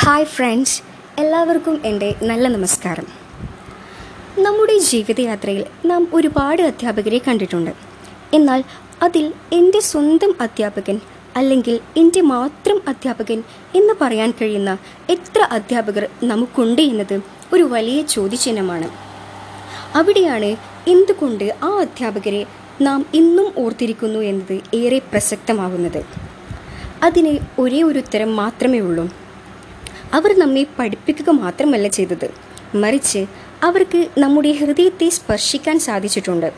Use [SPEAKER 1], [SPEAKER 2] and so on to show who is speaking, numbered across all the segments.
[SPEAKER 1] Hi friends എല്ലാവർക്കും എന്റെ നല്ല നമസ്കാരം. നമ്മുടെ ജീവിതയാത്രയിൽ നാം ഒരുപാട് അധ്യാപകരെ കണ്ടിട്ടുണ്ട്. എന്നാൽ അതിൽ എന്റെ സ്വന്തം അധ്യാപകൻ അല്ലെങ്കിൽ എന്റെ മാത്രം അധ്യാപകൻ എന്ന് പറയാൻ കഴിയുന്ന എത്ര അധ്യാപകർ നമുക്കുണ്ട് എന്നത് ഒരു വലിയ ചോദ്യചിഹ്നമാണ്. അവിടെയാണ് എന്തുകൊണ്ട് ആ അധ്യാപകരെ നാം ഇന്നും ഓർത്തിരിക്കുന്നു എന്നത് ഏറെ പ്രസക്തമാകുന്നത് അതിന് ഒരേ ഒരു ഉത്തരം മാത്രമേ ഉള്ളൂ. അവർ നമ്മെ പഠിപ്പിക്കുക മാത്രമല്ല ചെയ്തത്. മറിച്ച് അവർക്ക് നമ്മുടെ ഹൃദയത്തെ സ്പർശിക്കാൻ സാധിച്ചിട്ടുണ്ട്.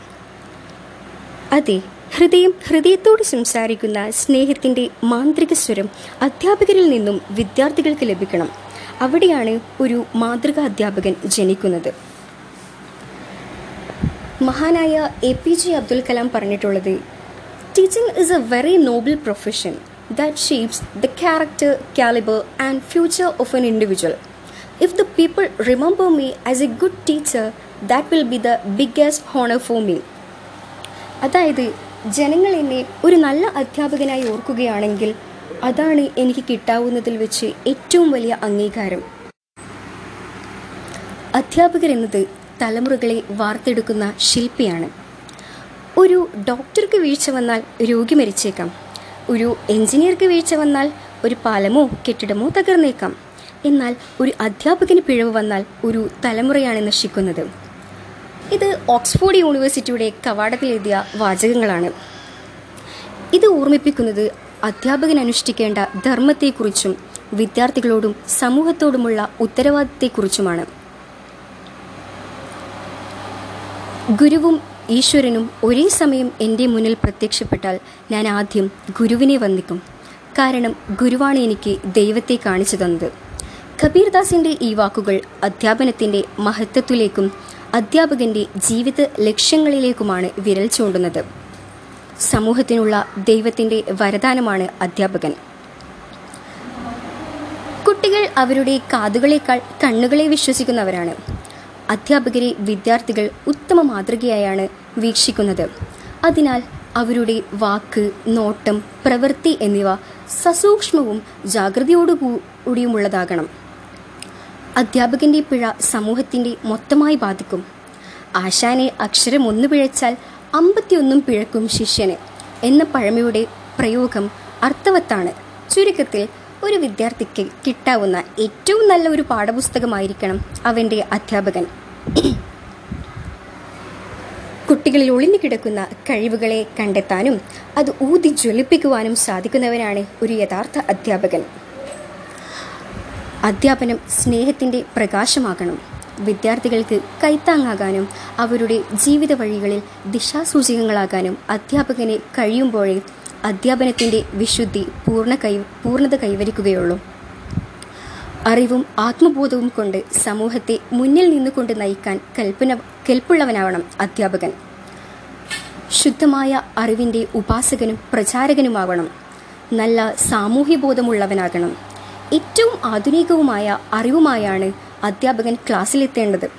[SPEAKER 1] അതെ ഹൃദയം ഹൃദയത്തോട് സംസാരിക്കുന്ന സ്നേഹത്തിന്റെ മാന്ത്രിക സ്വരം അധ്യാപകരിൽ നിന്നും വിദ്യാർത്ഥികൾക്ക് ലഭിക്കണം. അവിടെയാണ് ഒരു മാതൃകാ അധ്യാപകൻ ജനിക്കുന്നത്. മഹാനായ A P J Abdul Kalam പറഞ്ഞിട്ടുള്ളത് teaching is a very noble profession that shapes the character calibre and future of an individual if the people remember me as a good teacher that will be the biggest honour for me അതായത് ജനങ്ങൾ എന്നെ ഒരു നല്ല അധ്യാപകനായി ഓർക്കുകയാണെങ്കിൽ അതാണ് എനിക്ക് കിട്ടാവുന്നതിൽ വെച്ച് ഏറ്റവും വലിയ അംഗീകാരം. അധ്യാപകർ എന്നത് തലമുറകളെ വാർത്തെടുക്കുന്ന ശില്പിയാണ്. ഒരു ഡോക്ടർക്ക് വീഴ്ച വന്നാൽ രോഗി മരിച്ചേക്കാം. ഒരു എഞ്ചിനീയർക്ക് വീഴ്ച വന്നാൽ ഒരു പാലമോ കെട്ടിടമോ തകർന്നേക്കാം. എന്നാൽ ഒരു അധ്യാപകന് പിഴവ് വന്നാൽ ഒരു തലമുറയാണ് നശിക്കുന്നത്. ഇത് ഓക്സ്ഫോർഡ് യൂണിവേഴ്സിറ്റിയുടെ കവാടത്തിൽ എഴുതിയ വാചകങ്ങളാണ്. ഇത് ഓർമ്മിപ്പിക്കുന്നത് അധ്യാപകൻ അനുഷ്ഠിക്കേണ്ട ധർമ്മത്തെക്കുറിച്ചും വിദ്യാർത്ഥികളോടും സമൂഹത്തോടുമുള്ള ഉത്തരവാദിത്തത്തെക്കുറിച്ചുമാണ് ഗുരുവും ഈശ്വരനും ഒരേ സമയം എന്റെ മുന്നിൽ പ്രത്യക്ഷപ്പെട്ടാൽ ഞാൻ ആദ്യം ഗുരുവിനെ വന്ദിക്കും. കാരണം ഗുരുവാണ് എനിക്ക് ദൈവത്തെ കാണിച്ചു തന്നത്. കബീർദാസിന്റെ ഈ വാക്കുകൾ അധ്യാപനത്തിന്റെ മഹത്വത്തിലേക്കും അധ്യാപകന്റെ ജീവിത ലക്ഷ്യങ്ങളിലേക്കുമാണ് വിരൽ ചൂണ്ടുന്നത്. സമൂഹത്തിനുള്ള ദൈവത്തിന്റെ വരദാനമാണ് അധ്യാപകൻ. കുട്ടികൾ അവരുടെ കാതുകളേക്കാൾ കണ്ണുകളെ വിശ്വസിക്കുന്നവരാണ്. അധ്യാപകരെ വിദ്യാർത്ഥികൾ ഉത്തമ മാതൃകയായാണ് വീക്ഷിക്കുന്നത്. അതിനാൽ അവരുടെ വാക്ക് നോട്ടം പ്രവൃത്തി എന്നിവ സസൂക്ഷ്മവും ജാഗ്രതയോടുകൂടിയുമുള്ളതാകണം. അധ്യാപകന്റെ പിഴ സമൂഹത്തിന്റെ മൊത്തമായി ബാധിക്കും. ആശാനെ അക്ഷരം ഒന്ന് പിഴച്ചാൽ അമ്പത്തിയൊന്നും പിഴക്കും ശിഷ്യന് എന്ന പഴമയുടെ പ്രയോഗം അർത്ഥവത്താണ്. ചുരുക്കത്തിൽ ഒരു വിദ്യാർത്ഥിക്ക് കിട്ടാവുന്ന ഏറ്റവും നല്ല ഒരു പാഠപുസ്തകമായിരിക്കണം അവന്റെ അധ്യാപകൻ. കുട്ടികളിൽ ഒളിഞ്ഞു കിടക്കുന്ന കഴിവുകളെ കണ്ടെത്താനും അത് ഊതി ജ്വലിപ്പിക്കുവാനും സാധിക്കുന്നവനാണ് ഒരു യഥാർത്ഥ അധ്യാപകൻ. അധ്യാപനം സ്നേഹത്തിന്റെ പ്രകാശമാകണം. വിദ്യാർത്ഥികൾക്ക് കൈത്താങ്ങാകാനും അവരുടെ ജീവിത വഴികളിൽ ദിശാസൂചകങ്ങളാകാനും അധ്യാപകന് കഴിയുമ്പോഴേ അധ്യാപനത്തിന്റെ വിശുദ്ധി പൂർണ കൈ പൂർണത കൈവരിക്കുകയുള്ളൂ. അറിവും ആത്മബോധവും കൊണ്ട് സമൂഹത്തെ മുന്നിൽ നിന്നുകൊണ്ട് നയിക്കാൻ കൽപ്പന കെൽപ്പുള്ളവനാവണം അധ്യാപകൻ. ശുദ്ധമായ അറിവിന്റെ ഉപാസകനും പ്രചാരകനുമാവണം. നല്ല സാമൂഹ്യബോധമുള്ളവനാകണം. ഏറ്റവും ആധുനികവുമായ അറിവുമായാണ് അധ്യാപകൻ ക്ലാസ്സിലെത്തേണ്ടത്.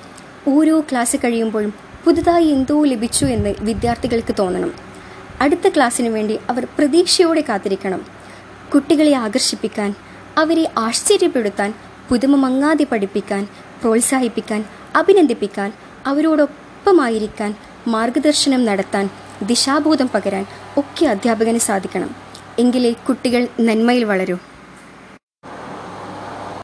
[SPEAKER 1] ഓരോ ക്ലാസ് കഴിയുമ്പോഴും പുതുതായി എന്തോ ലഭിച്ചു എന്ന് വിദ്യാർത്ഥികൾക്ക് തോന്നണം. അടുത്ത ക്ലാസ്സിനു വേണ്ടി അവർ പ്രതീക്ഷയോടെ കാത്തിരിക്കണം. കുട്ടികളെ ആകർഷിപ്പിക്കാൻ അവരെ ആശ്ചര്യപ്പെടുത്താൻ പുതുമ മങ്ങാതെ പഠിപ്പിക്കാൻ പ്രോത്സാഹിപ്പിക്കാൻ അഭിനന്ദിപ്പിക്കാൻ അവരോടൊപ്പമായിരിക്കാൻ മാർഗദർശനം നടത്താൻ ദിശാബോധം പകരാൻ ഒക്കെ അധ്യാപകന് സാധിക്കണം. എങ്കിലേ കുട്ടികൾ നന്മയിൽ വളരൂ.